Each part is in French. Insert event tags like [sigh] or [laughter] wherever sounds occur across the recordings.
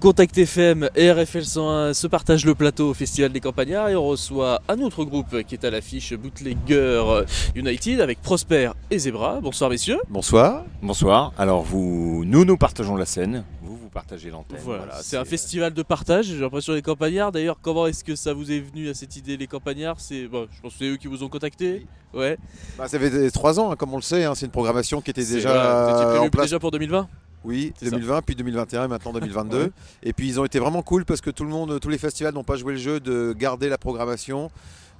Contact FM et RFL 101 se partagent le plateau au Festival des Campagnards et on reçoit un autre groupe qui est à l'affiche Bootlegger United avec Prosper et Zebra. Bonsoir messieurs. Bonsoir. Bonsoir. Alors vous, nous nous partageons la scène, vous vous partagez l'antenne. Voilà, c'est un festival de partage, j'ai l'impression les Campagnards. D'ailleurs, comment est-ce que ça vous est venu à cette idée les Campagnards? C'est bon, je pense que c'est eux qui vous ont contacté. Ouais. Bah, ça fait trois ans, hein, comme on le sait. hein, c'est une programmation qui était déjà voilà, vous étiez prévu en place. déjà pour 2020 Oui, C'est ça. 2020, puis 2021 et maintenant 2022. Ouais. Et puis ils ont été vraiment cool parce que tout le monde, tous les festivals n'ont pas joué le jeu de garder la programmation.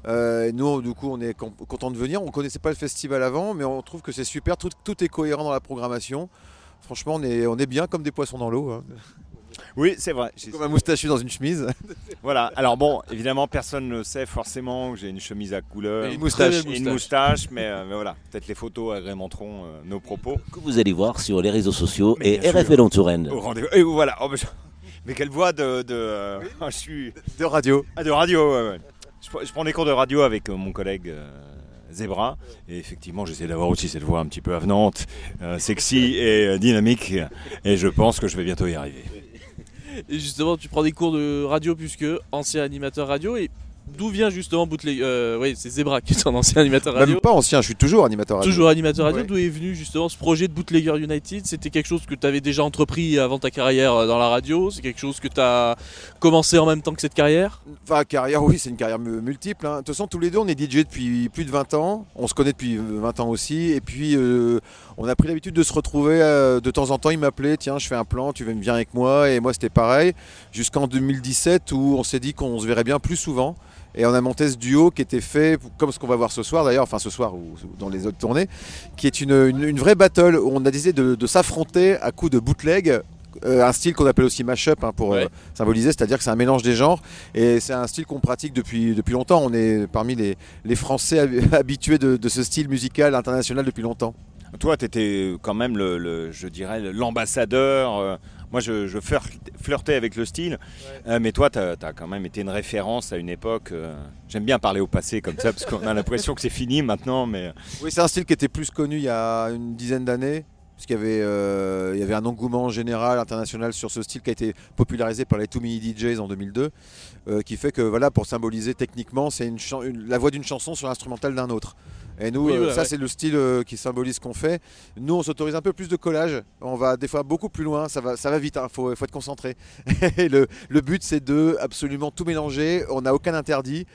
Euh, nous, du coup, on est con- content de venir. On connaissait pas le festival avant, mais on trouve que c'est super. Tout, tout est cohérent dans la programmation. Franchement, on est, on est bien comme des poissons dans l'eau. hein. Oui, c'est vrai. Comme un moustachu dans une chemise. [laughs] Voilà. Alors bon, évidemment, personne ne sait forcément que j'ai une chemise à couleur, Et une moustache. et une moustache, mais, euh, mais voilà. Peut-être les photos agrémenteront euh, nos propos. que vous allez voir sur les réseaux sociaux Mais et. RFL en Touraine. Au rendez-vous. Et voilà. Oh, mais, je- mais quelle voix de, de euh, [laughs] je suis De radio. ah, de radio. ouais, ouais. Je, pr- je prends des cours de radio avec euh, mon collègue. euh, Zebra et effectivement j'essaie d'avoir aussi cette voix un petit peu avenante, euh, sexy et euh, dynamique et je pense que je vais bientôt y arriver. Et justement, tu prends des cours de radio puisque ancien animateur radio et d'où vient justement Bootleg euh, Oui, c'est Zebra qui est un ancien animateur radio. Même pas ancien, je suis toujours animateur radio. Toujours animateur radio, Ouais. d'où est venu justement ce projet de Bootlegger United? C'était quelque chose que tu avais déjà entrepris avant ta carrière euh, dans la radio? C'est quelque chose que tu as commencé en même temps que cette carrière? Enfin, carrière, oui, c'est une carrière mu- multiple. hein. De toute façon, tous les deux, on est DJ depuis plus de 20 ans. On se connaît depuis euh, 20 ans aussi. Et puis, euh, on a pris l'habitude de se retrouver euh, de temps en temps. Il m'appelait, tiens, je fais un plan, tu viens avec moi? Et moi, c'était pareil. Jusqu'en 2017, où on s'est dit qu'on se verrait bien plus souvent. Et on a monté ce duo qui était fait, comme ce qu'on va voir ce soir d'ailleurs, enfin ce soir ou dans les autres tournées, qui est une, une- une vraie battle où on a décidé de, de s'affronter à coups de bootleg. euh, un style qu'on appelle aussi mashup hein, pour euh, symboliser, c'est-à-dire que c'est un mélange des genres. Et c'est un style qu'on pratique depuis, depuis longtemps. On est parmi les, les Français hab- [laughs] habitués de, de ce style musical international depuis longtemps. Toi, tu étais quand même, le, le- je dirais, l'ambassadeur. euh, moi, je, je flir- flirtais avec le style. Euh, mais toi, tu as, quand même été une référence à une époque. euh, J'aime bien parler au passé comme ça, parce qu'on a l'impression que c'est fini maintenant. Mais Oui, c'est un style qui était plus connu il y a une dizaine d'années. Parce qu'il y avait, euh, il y avait un engouement général international sur ce style qui a été popularisé par les Too Many DJs en 2002, euh, qui fait que voilà, pour symboliser techniquement, c'est une- la voix d'une chanson sur l'instrumental d'un autre. Et nous, Oui, euh, voilà, ça ouais. c'est le style euh, qui symbolise ce qu'on fait. Nous, on s'autorise un peu plus de collage. On va des fois beaucoup plus loin. Ça va, ça va vite. Il faut, faut être concentré. [laughs] Et le, le but, c'est de absolument tout mélanger. On n'a aucun interdit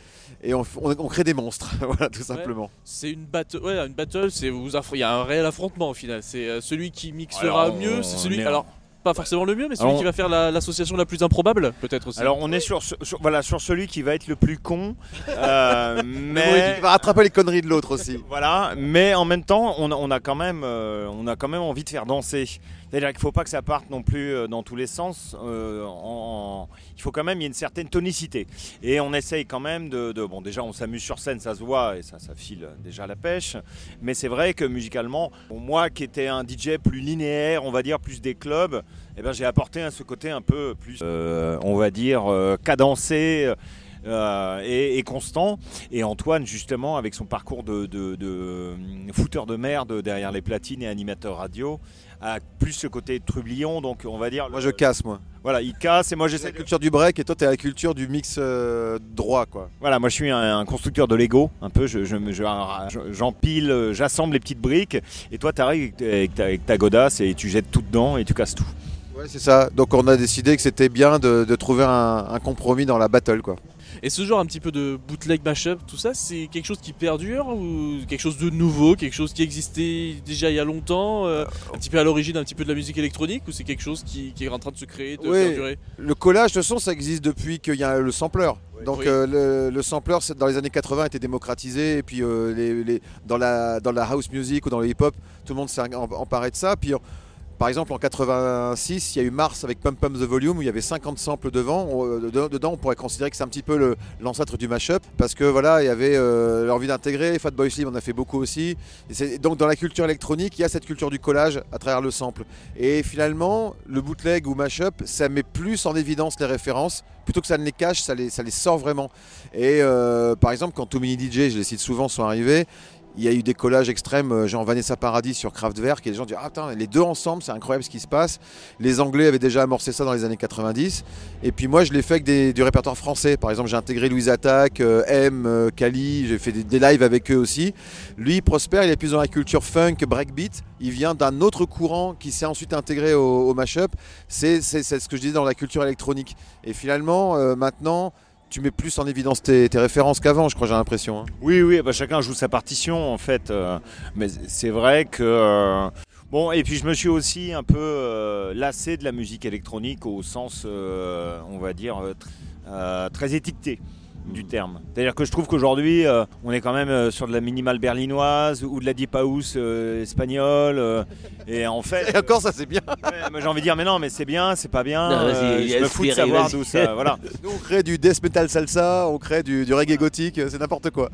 et on, on- on crée des monstres. [laughs] voilà, tout simplement. C'est une battle, ouais, une battle, c'est il y a un réel affrontement au final. C'est euh, celui qui mixera Alors, mieux, c'est celui, est- alors pas forcément le mieux, mais celui Alors, qui va faire la- l'association la, plus improbable, peut-être aussi. alors, on est sur, ce- sur- voilà, sur celui qui va être le plus con. euh, [laughs] mais Il va rattraper les conneries de l'autre aussi. Voilà, mais en même temps, on a, on a quand même, euh, on a quand même envie de faire danser. C'est-à-dire qu'il ne faut pas que ça parte non plus euh, dans tous les sens. euh, il faut quand même, il y a une certaine tonicité. Et on essaye quand même de, bon, déjà, on s'amuse sur scène, ça se voit et ça, file déjà la pêche. Mais c'est vrai que musicalement, moi qui étais un DJ plus linéaire, on va dire plus des clubs, eh ben, j'ai apporté à ce côté un peu plus, euh, on va dire, cadencé. Euh, et, et constant. Et Antoine, justement, avec son parcours de, de, de, euh, fouteur de merde derrière les platines et animateur radio, a plus ce côté trublion. Donc, on va dire. Moi, je casse, moi. Voilà, il casse et moi, j'essaie la de. culture du break et toi, t'es la culture du mix euh, droit, quoi. Voilà, moi, je suis un, un constructeur de Lego. Un peu, je, je, me- je- je- j'empile, j'assemble les petites briques. Et toi, tu arrives avec, avec ta, avec ta godasse et tu jettes tout dedans et tu casses tout. Ouais, c'est ça. Donc, on a décidé que c'était bien de, de trouver un, un compromis dans la battle, quoi. Et ce genre un petit peu de bootleg mashup, tout ça, c'est quelque chose qui perdure ou quelque chose de nouveau, quelque chose qui existait déjà il y a longtemps, euh, un petit peu à l'origine, un petit peu de la musique électronique, ou c'est quelque chose qui, qui est en train de se créer, de Oui. perdurer? Le collage de son, ça existe depuis qu'il y a le sampler. Donc Oui. euh, le, le sampler, dans les années 80, a été démocratisé. Et puis euh, les- les- dans, la, dans la house music ou dans le hip-hop, tout le monde s'est em- emparé de ça. Puis euh, par exemple, en 86, il y a eu Mars avec Pump Pump the Volume où il y avait 50 samples devant. Euh, dedans, on pourrait considérer que c'est un petit peu l'ancêtre du mashup parce que voilà, il y avait euh, l'envie d'intégrer. Fatboy Slim en a fait beaucoup aussi. Donc dans la culture électronique, il y a cette culture du collage à travers le sample. Et finalement, le bootleg ou mashup, ça met plus en évidence les références. Plutôt que ça ne les cache, ça les, ça les sort vraiment. Et euh, par exemple, quand Too Many DJ, je les cite souvent, sont arrivés, il y a eu des collages extrêmes, euh, genre Vanessa Paradis sur Kraftwerk, et les gens disent Ah, putain, les deux ensemble, c'est incroyable ce qui se passe. Les Anglais avaient déjà amorcé ça dans les années 90. Et puis moi, je l'ai fait avec des- du répertoire français. Par exemple, j'ai intégré Louise Attaque, euh, M, euh, Kali, j'ai fait des, lives avec eux aussi. Lui, Prosper, il est plus dans la culture funk, breakbeat. Il vient d'un autre courant qui s'est ensuite intégré au, mashup. C'est ce que je disais dans la culture électronique. Et finalement, maintenant, tu mets plus en évidence tes, références qu'avant, je crois, j'ai l'impression. hein. Oui, oui, bah, chacun joue sa partition en fait. euh, mais c'est vrai que. euh, bon, et puis je me suis aussi un peu euh, lassé de la musique électronique au sens, on va dire, tr- très étiqueté du terme. C'est-à-dire que je trouve qu'aujourd'hui, euh, on est quand même euh, sur de la minimale berlinoise ou de la deep house euh, espagnole. euh, et en fait. Et encore, ça c'est bien. Ouais, j'ai envie de dire, mais non, mais c'est bien, c'est pas bien. Non, euh, je me fous de savoir d'où ça. Voilà. Nous, on crée du death metal salsa, on crée du, du reggae gothique, c'est n'importe quoi.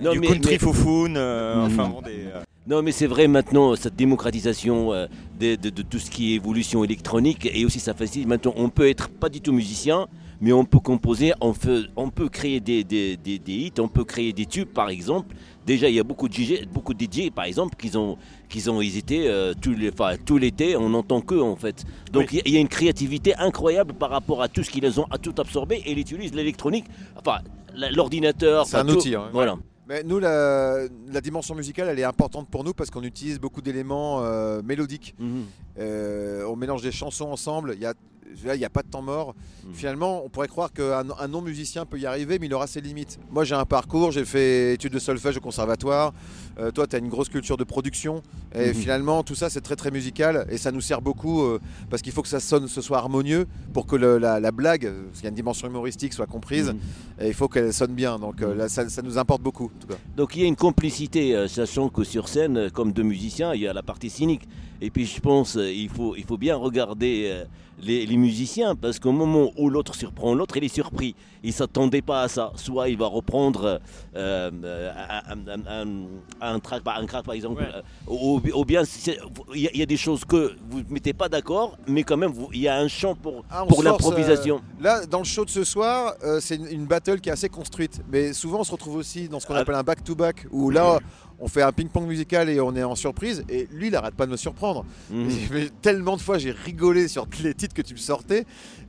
Non, du mais- country mais- foufoune, euh, Mhm. enfin bon, des. euh, Non, mais c'est vrai maintenant, cette démocratisation euh, de, de- de tout ce qui est évolution électronique et aussi ça facilite. Maintenant, on peut être pas du tout musicien, mais on peut composer, on peut, on peut créer des, des, des- des hits, on peut créer des tubes par exemple. Déjà, il y a beaucoup de DJ, beaucoup de DJ par exemple, qui ont, qui ont hésité euh, tout, les- enfin, tout l'été, on n'entend que en fait. Donc il y a- il y, a une créativité incroyable par rapport à tout ce qu'ils ont à tout absorbé et ils utilisent l'électronique, enfin l'ordinateur. C'est un tout- outil, hein. Voilà. Mais nous, la, la dimension musicale, elle est importante pour nous parce qu'on utilise beaucoup d'éléments euh, mélodiques. Mhm. Euh, on mélange des chansons ensemble. Il y a, là, il n'y a pas de temps mort. Mhm. Finalement, on pourrait croire qu'un un non-musicien peut y arriver, mais il aura ses limites. Moi, j'ai un parcours, j'ai fait études de solfège au conservatoire. Euh, toi, tu as une grosse culture de production. Et Mhm. finalement, tout ça, c'est très très musical et ça nous sert beaucoup euh, parce qu'il faut que ça sonne, ce soit harmonieux pour que le- la, la blague, parce qu'il y a une dimension humoristique, soit comprise. Mhm. Et il faut qu'elle sonne bien. Donc euh, là, ça, ça nous importe beaucoup. En tout cas. Donc il y a une complicité, sachant que sur scène, comme deux musiciens, il y a la partie cynique. Et puis je pense euh, il faut, il faut bien regarder euh, les, les musiciens, parce qu'au moment où l'autre surprend l'autre, il est surpris. Il ne s'attendait pas à ça. Soit il va reprendre euh, un, un- un- un track, par- un track, par exemple, Ouais. ou, ou bien il y, a- il y a des choses que vous ne mettez pas d'accord, mais quand même il y a un champ pour, Ah, pour l'improvisation. Là, dans le show de ce soir, euh, c'est une, une battle qui est assez construite. Mais souvent, on se retrouve aussi dans ce qu'on Ah. appelle un back-to-back, où là, on fait un ping-pong musical et on est en surprise. Et lui, il arrête pas de me surprendre. [laughs] Mais tellement de fois, j'ai rigolé sur les titres que tu me sortais.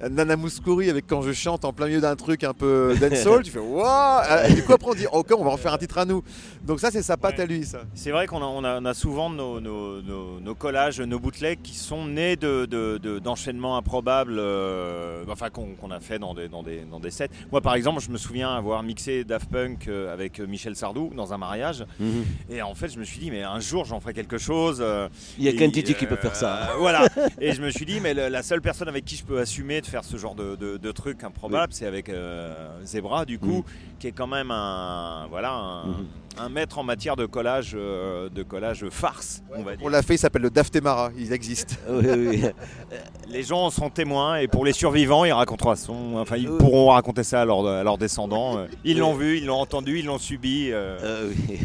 Nana Mouskouri avec quand je chante en plein milieu d'un truc un peu [laughs] dancehall. tu fais waouh Euh, Du coup, après, on dit ok, on va en faire un titre à nous. Donc, ça, c'est sa patte Ouais. à lui, ça. C'est vrai qu'on a, on a- on a souvent nos, nos- nos- nos collages, nos bootlegs qui sont nés de, de- de- d'enchaînements improbables, euh, enfin qu'on, qu'on a fait dans des, dans, des, dans des sets. Moi, par exemple, je me souviens avoir mixé Daft Punk euh, avec Michel Sardou dans un mariage, Mhm. Et en fait, je me suis dit, mais un jour, j'en ferai quelque chose. euh, Il n'y a qu'un DJ qui euh, peut faire ça. [laughs] voilà. Et je me suis dit, mais le- la seule personne avec qui je peux assumer de faire ce genre de, de, de truc improbable, c'est avec euh, Zebra, du coup, qui est quand même un, voilà, un, Mhm. un maître en matière de collage, euh, de collage farce, on va dire. On l'a fait, il s'appelle le Daftemara. Il existe. [laughs] Oui, oui. [laughs] Les gens en sont témoins et pour les survivants, ils raconteront son, enfin, ils Oui. pourront raconter ça à leurs, à leurs descendants. Euh, Ils l'ont vu, ils l'ont entendu, ils l'ont subi. euh. Euh, oui.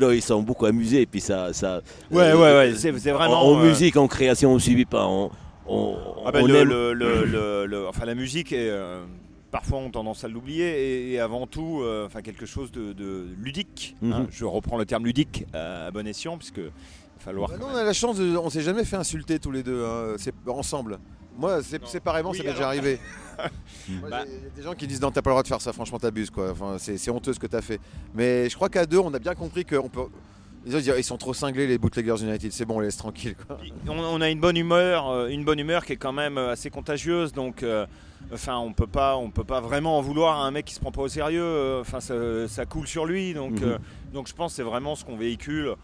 Non, ils sont beaucoup amusés et puis ça, ça. Ouais, euh, ouais, ouais, c'est, c'est vraiment. En, en euh, musique, en création, on ne subit pas. On, on, Ah ben, on le, aime- le- le- le- le- enfin, la musique est. euh, Parfois, on a tendance à l'oublier et, et avant tout, euh, enfin, quelque chose de, de ludique. hein. Mhm. Je reprends le terme ludique à, à bon escient, puisque il va falloir. Bah on a la chance, de, on s'est jamais fait insulter tous les deux, hein, c'est ensemble. Moi, c'est- séparément, Oui, ça m'est déjà alors- arrivé. [laughs] Moi, Bah. Il y a des gens qui disent non, t'as pas le droit de faire ça, franchement, t'abuses quoi. Enfin, c'est honteux ce que t'as fait. Mais je crois qu'à deux, on a bien compris qu'on peut. Les autres, ils sont trop cinglés, les Bootleggers United, c'est bon, on les laisse tranquilles. Quoi. on, a une bonne humeur, euh, une bonne humeur qui est quand même euh, assez contagieuse. Donc, euh, enfin, on peut pas, on peut pas vraiment en vouloir à un mec qui se prend pas au sérieux. Enfin, ça, ça coule sur lui. Donc, Mhm. euh, donc, je pense que c'est vraiment ce qu'on véhicule.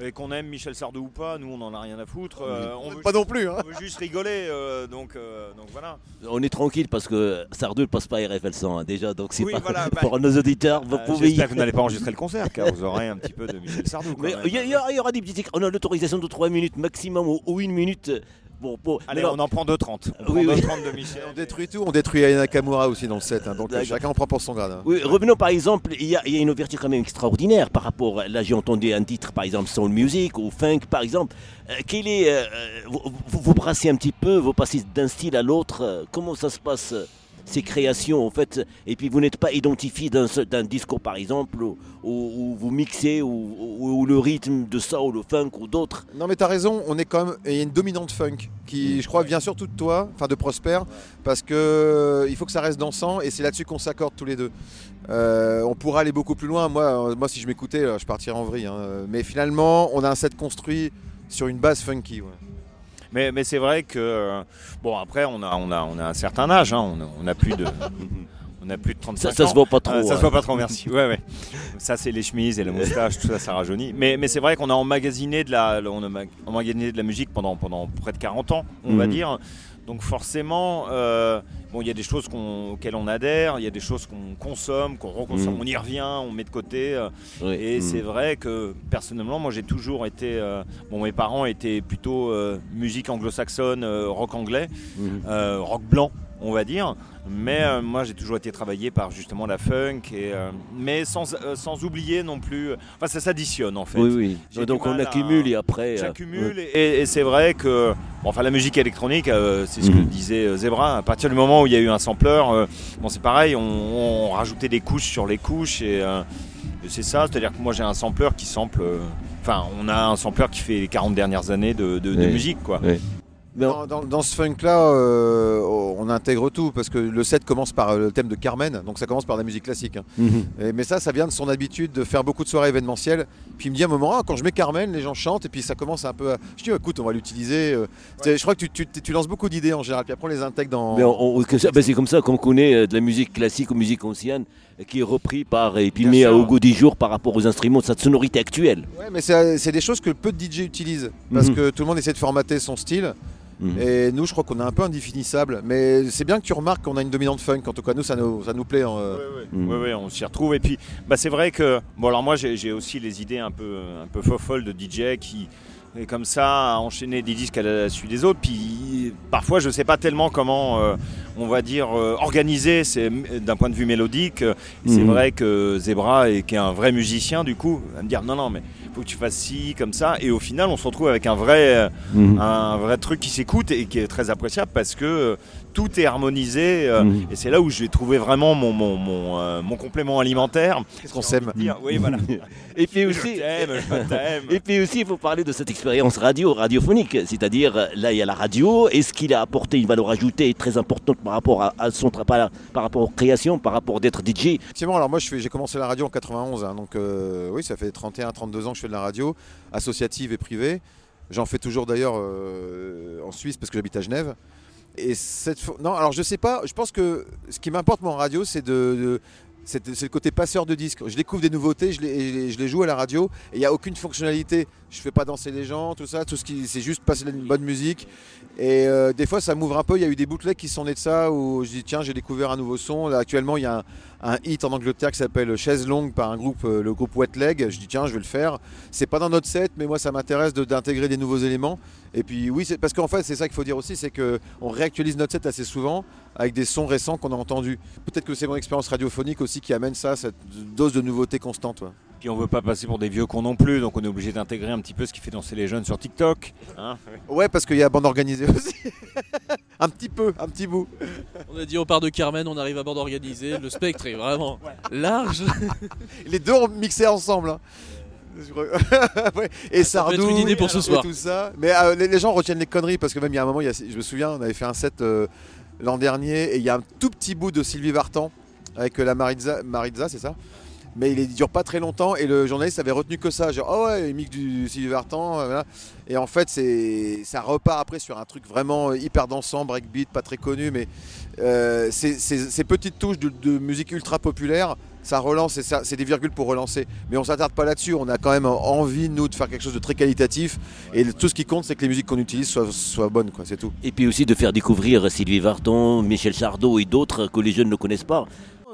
Et qu'on aime Michel Sardou ou pas, nous on en a rien à foutre. euh, on, veut Pas juste, non plus, hein. on veut juste rigoler. euh, donc, euh, donc voilà. on est tranquille parce que Sardou ne passe pas RFL 100 hein, déjà. Donc c'est Oui, pas voilà, [laughs] bah, pour nos auditeurs. Vous Euh, pouvez y- J'espère que vous n'allez pas enregistrer le concert, car vous aurez un petit peu de Michel Sardou. [laughs] il y, aura- il y aura des petits. On a l'autorisation de 3 minutes maximum ou, ou une minute. Bon, bon, Allez, non, on en prend 2,30. On Oui, prend oui. 2,30 de Michel. On détruit tout, on détruit Aya Nakamura aussi dans le set, hein, donc chacun en prend pour son grade. hein. Oui, revenons par exemple, il y, a, il y a une ouverture quand même extraordinaire par rapport. Là, j'ai entendu un titre par exemple soul music ou funk par exemple. Euh, quel est, euh, euh, vous, vous- vous brassez un petit peu, vous passez d'un style à l'autre. euh, comment ça se passe ces créations en fait, et puis vous n'êtes pas identifié d'un discours par exemple, où, où vous mixez, ou le rythme de ça, ou le funk, ou d'autres. Non mais t'as raison, on est quand même. Il y a une dominante funk qui, je crois, vient surtout de toi, enfin de Prosper, parce que euh, il faut que ça reste dansant et c'est là-dessus qu'on s'accorde tous les deux. Euh, on pourra aller beaucoup plus loin. Moi, euh, moi si je m'écoutais, je partirais en vrille. hein. Mais finalement, on a un set construit sur une base funky. ouais. Mais, mais c'est vrai que euh, bon après on a on a on a un certain âge, hein, on, a, on a plus de [laughs] on a plus de 35 Ça, ça ans. se voit pas trop. Ah, ça hein. se voit pas trop, merci. Ouais, ouais. Ça, c'est les chemises et la moustache, tout ça, ça rajeunit. Mais, mais c'est vrai qu'on a emmagasiné de la, on a ma- emmagasiné de la musique pendant, pendant près de 40 ans, on va Mhm. dire. Donc forcément, euh, bon, il y a des choses auxquelles on adhère, il y a des choses qu'on consomme, qu'on reconsomme, Mhm. on y revient, on met de côté. euh, et Mm. c'est vrai que personnellement, moi j'ai toujours été. euh, bon, mes parents étaient plutôt musique anglo-saxonne, rock anglais, euh, rock blanc, on va dire. Mais euh, moi j'ai toujours été travaillé par justement la funk, et, euh, mais sans, euh, sans oublier non plus. Enfin, ça s'additionne en fait. Oui, oui. Donc on à- accumule et après. J'accumule et, et c'est vrai que bon, enfin la musique électronique c'est ce que Mhm. disait Zebra à partir du moment où il y a eu un sampler bon c'est pareil on, on rajoutait des couches sur les couches et, et c'est ça c'est à dire que moi j'ai un sampler qui sample enfin on a un sampler qui fait les 40 dernières années de, de- musique quoi Dans, dans- dans ce funk-là, euh, on intègre tout parce que le set commence par euh, le thème de Carmen, donc ça commence par la musique classique. hein. Mhm. Et- mais ça, ça vient de son habitude de faire beaucoup de soirées événementielles. Puis il me dit à un moment, ah, quand je mets Carmen, les gens chantent, et puis ça commence un peu à. Je dis, écoute, on va l'utiliser. euh. Je crois que tu, tu- tu lances beaucoup d'idées en général, puis après on les intègre dans. Ben, c'est comme ça qu'on connaît de la musique classique ou musique ancienne qui est repris par et puis mis au goût du jour par rapport aux instruments de sa sonorité actuelle. Ouais, mais c'est c'est des choses que peu de DJ utilisent parce Mhm. que tout le monde essaie de formater son style. Mhm. Et nous, je crois qu'on est un peu indéfinissable. Mais c'est bien que tu remarques qu'on a une dominante funk. En tout cas, nous, ça nous, ça nous plaît. hein, euh. Mhm. Oui, oui, on s'y retrouve. Et puis, bah, c'est vrai que, bon, alors moi, j'ai aussi les idées un peu, un peu folles de DJ qui, est comme ça, à enchaîner des disques à la suite des autres. Puis, parfois, je sais pas tellement comment, euh, on va dire, euh, organiser c'est d'un point de vue mélodique. Euh, C'est Mhm. vrai que Zebra, est, qui est un vrai musicien, du coup, va me dire non, non, mais faut que tu fasses ci, comme ça. Et au final, on se retrouve avec un vrai, euh, Mhm. un vrai truc qui s'écoute et qui est très appréciable parce que euh, tout est harmonisé. euh, Mhm. et c'est là où je vais trouver vraiment mon, mon, mon, euh, mon complément alimentaire. Qu'est-ce qu'on s'aime Dire, Oui, voilà. [laughs] Et puis Je aussi, t'aime, je [laughs] t'aime. et puis aussi, il faut parler de cette expérience radio, radiophonique. C'est-à-dire, là, il y a la radio. Est-ce qu'il a apporté une valeur ajoutée très importante par rapport à, à son par, par rapport aux créations, par rapport d'être DJ Effectivement, alors moi j'ai commencé la radio en 91, hein, donc euh, oui, ça fait 31-32 ans que je fais de la radio, associative et privée. J'en fais toujours d'ailleurs euh, en Suisse parce que j'habite à Genève. Et cette non, alors je sais pas, je pense que ce qui m'importe moi en radio, c'est de, c'est le côté passeur de disques. Je découvre des nouveautés, je les, joue à la radio, et il n'y a aucune fonctionnalité. Je fais pas danser les gens, tout ça, tout ce qui, c'est juste passer une bonne musique. Et euh, des fois, ça m'ouvre un peu. Il y a eu des bootlegs qui sont nés de ça où je dis tiens, j'ai découvert un nouveau son. Actuellement, il y a un, hit en Angleterre qui s'appelle Chaise Longue par un groupe, euh, le groupe Wet Leg. Je dis tiens, je vais le faire. C'est pas dans notre set, mais moi, ça m'intéresse d'intégrer des nouveaux éléments. Et puis oui, c'est parce qu'en fait, c'est ça qu'il faut dire aussi, c'est que on réactualise notre set assez souvent avec des sons récents qu'on a entendus. Peut-être que c'est mon expérience radiophonique aussi qui amène ça, cette dose de nouveauté constante. ouais. Puis on veut pas passer pour des vieux cons non plus, donc on est obligé d'intégrer un petit peu ce qui fait danser les jeunes sur TikTok. hein. Ouais, parce qu'il y a bande organisée aussi. [laughs] un petit peu, un petit bout. On a dit on part de Carmen, on arrive à bande organisée. Le spectre est vraiment large. [laughs] Les deux ont mixé ensemble. hein. [laughs] Ouais. Et Ah, ça peut être Sardou, une idée pour ce et soir. tout ça. Mais euh, les, les gens retiennent les conneries parce que même il y a un moment, il y a- je me souviens, on avait fait un set euh, l'an dernier et il y a un tout petit bout de Sylvie Vartan avec euh, la Maritza, Maritza c'est ça mais il ne dure pas très longtemps et le journaliste avait retenu que ça. Genre, oh ouais, il mixe du Sylvie Vartan. voilà. Et en fait, ça repart après sur un truc vraiment hyper dansant, breakbeat, pas très connu, mais euh, ces petites touches de, de musique ultra populaire, ça relance, et ça- c'est des virgules pour relancer. Mais on s'attarde pas là-dessus, on a quand même envie, nous, de faire quelque chose de très qualitatif. Et tout ce qui compte, c'est que les musiques qu'on utilise soient, soient bonnes, quoi, c'est tout. Et puis aussi de faire découvrir Sylvie Vartan, Michel Sardou et d'autres que les jeunes ne connaissent pas.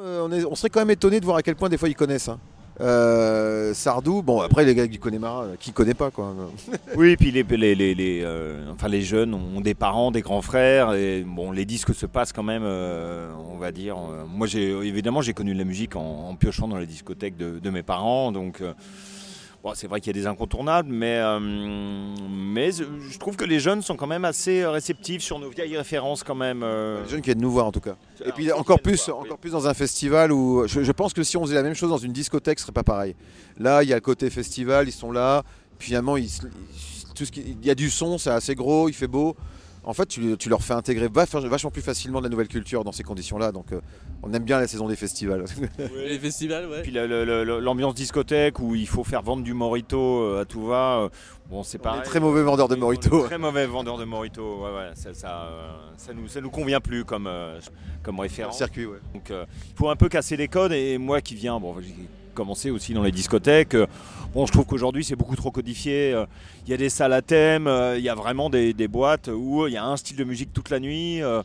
Euh, on, est- on serait quand même étonné de voir à quel point des fois ils connaissent. hein. Euh, Sardou, bon après les gars du Connemara, euh, qui connaît pas quoi. [laughs] Oui, puis les, les, les, euh, enfin, les jeunes ont des parents, des grands frères, et bon, les disques se passent quand même, euh, on va dire. euh, moi, évidemment, j'ai connu la musique en, en piochant dans les discothèques de, de mes parents, donc. Euh, Bon, c'est vrai qu'il y a des incontournables, mais, euh, mais je trouve que les jeunes sont quand même assez réceptifs sur nos vieilles références quand même. euh. Les jeunes qui viennent nous voir en tout cas. Et Alors, puis encore plus, voir, oui. encore plus dans un festival où je, je pense que si on faisait la même chose dans une discothèque, ce serait pas pareil. Là, il y a le côté festival, ils sont là. Puis finalement, ils- tout ce qui- il y a du son, c'est assez gros, il fait beau. En fait, tu, tu leur fais intégrer vach- vachement plus facilement de la nouvelle culture dans ces conditions-là. Donc, euh, on aime bien la saison des festivals. [laughs] Les festivals, ouais. Puis l'ambiance discothèque où il faut faire vendre du morito euh, à tout va. euh, Bon, c'est est très mauvais vendeur de morito. Très mauvais vendeur de morito. Ouais, ouais, ça, ça, euh, ça nous, ça nous convient plus comme, euh, comme référence. circuit, ouais. Donc euh, il faut un peu casser les codes et moi qui viens, bon commencé aussi dans les discothèques, euh, bon je trouve qu'aujourd'hui c'est beaucoup trop codifié, euh, il y a des salles à thème, euh, il y a vraiment des, boîtes où il y a un style de musique toute la nuit. euh,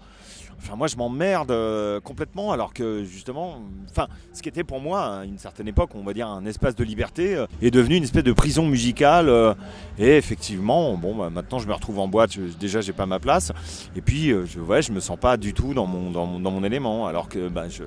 Enfin, moi, je m'emmerde euh, complètement, alors que justement, enfin, ce qui était pour moi, à une certaine époque, on va dire un espace de liberté, euh, est devenu une espèce de prison musicale. euh, et effectivement, bon, bah, maintenant, je me retrouve en boîte. je- déjà, j'ai pas ma place. Et puis, euh, je, ouais, je me sens pas du tout dans mon, dans mon, dans mon élément, alors que, bah, je,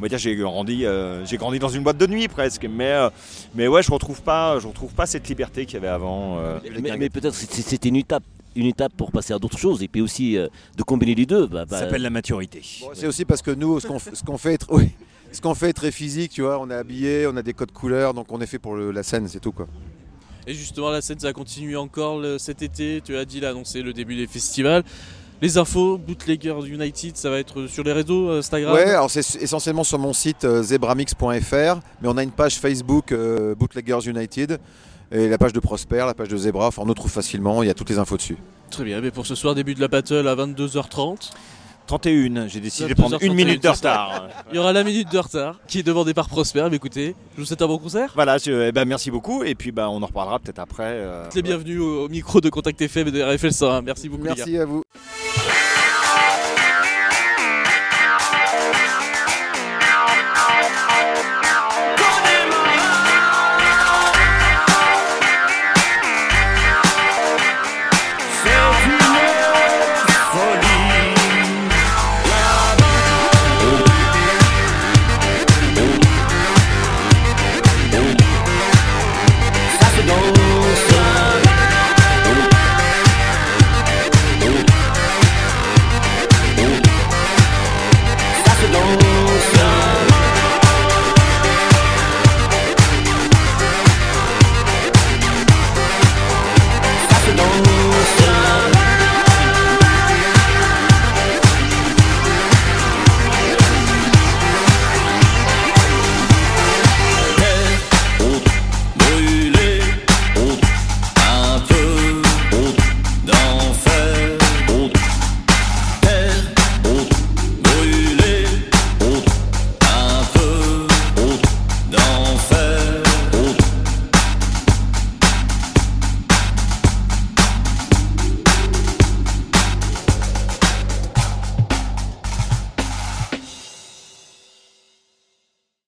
on va dire, j'ai grandi, euh, j'ai grandi dans une boîte de nuit presque. Mais, euh, mais ouais, je retrouve pas, je retrouve pas cette liberté qu'il y avait avant. euh, Mais, mais peut-être c'était une étape, une étape pour passer à d'autres choses et puis aussi euh, de combiner les deux. Bah, bah, ça s'appelle la maturité. Bon, c'est aussi parce que nous, ce qu'on f- ce qu'on fait, est tr- oui, ce qu'on fait est très physique, tu vois. On est habillé, on a des codes couleurs, donc on est fait pour le- la scène, c'est tout quoi. Et justement, la scène, ça continue encore le- cet été. Tu as dit, là, annoncé le début des festivals. Les infos, Bootleggers United, ça va être sur les réseaux, Instagram Ouais, alors c'est essentiellement sur mon site euh, zebramix.fr, mais on a une page Facebook euh, Bootleggers United et la page de Prosper, la page de Zebra. Enfin, on nous trouve facilement, il y a toutes les infos dessus. Très bien, mais pour ce soir, début de la battle à 22h30. 31, j'ai décidé de 22 prendre une minute de retard. Il y aura la minute de retard qui est demandée par Prosper. Mais écoutez, je vous souhaite un bon concert. Voilà, je- eh ben, merci beaucoup. Et puis bah, on en reparlera peut-être après. euh, Les bienvenus au, au micro de Contact FM et de RFL 101. Merci beaucoup, les gars. Merci à vous.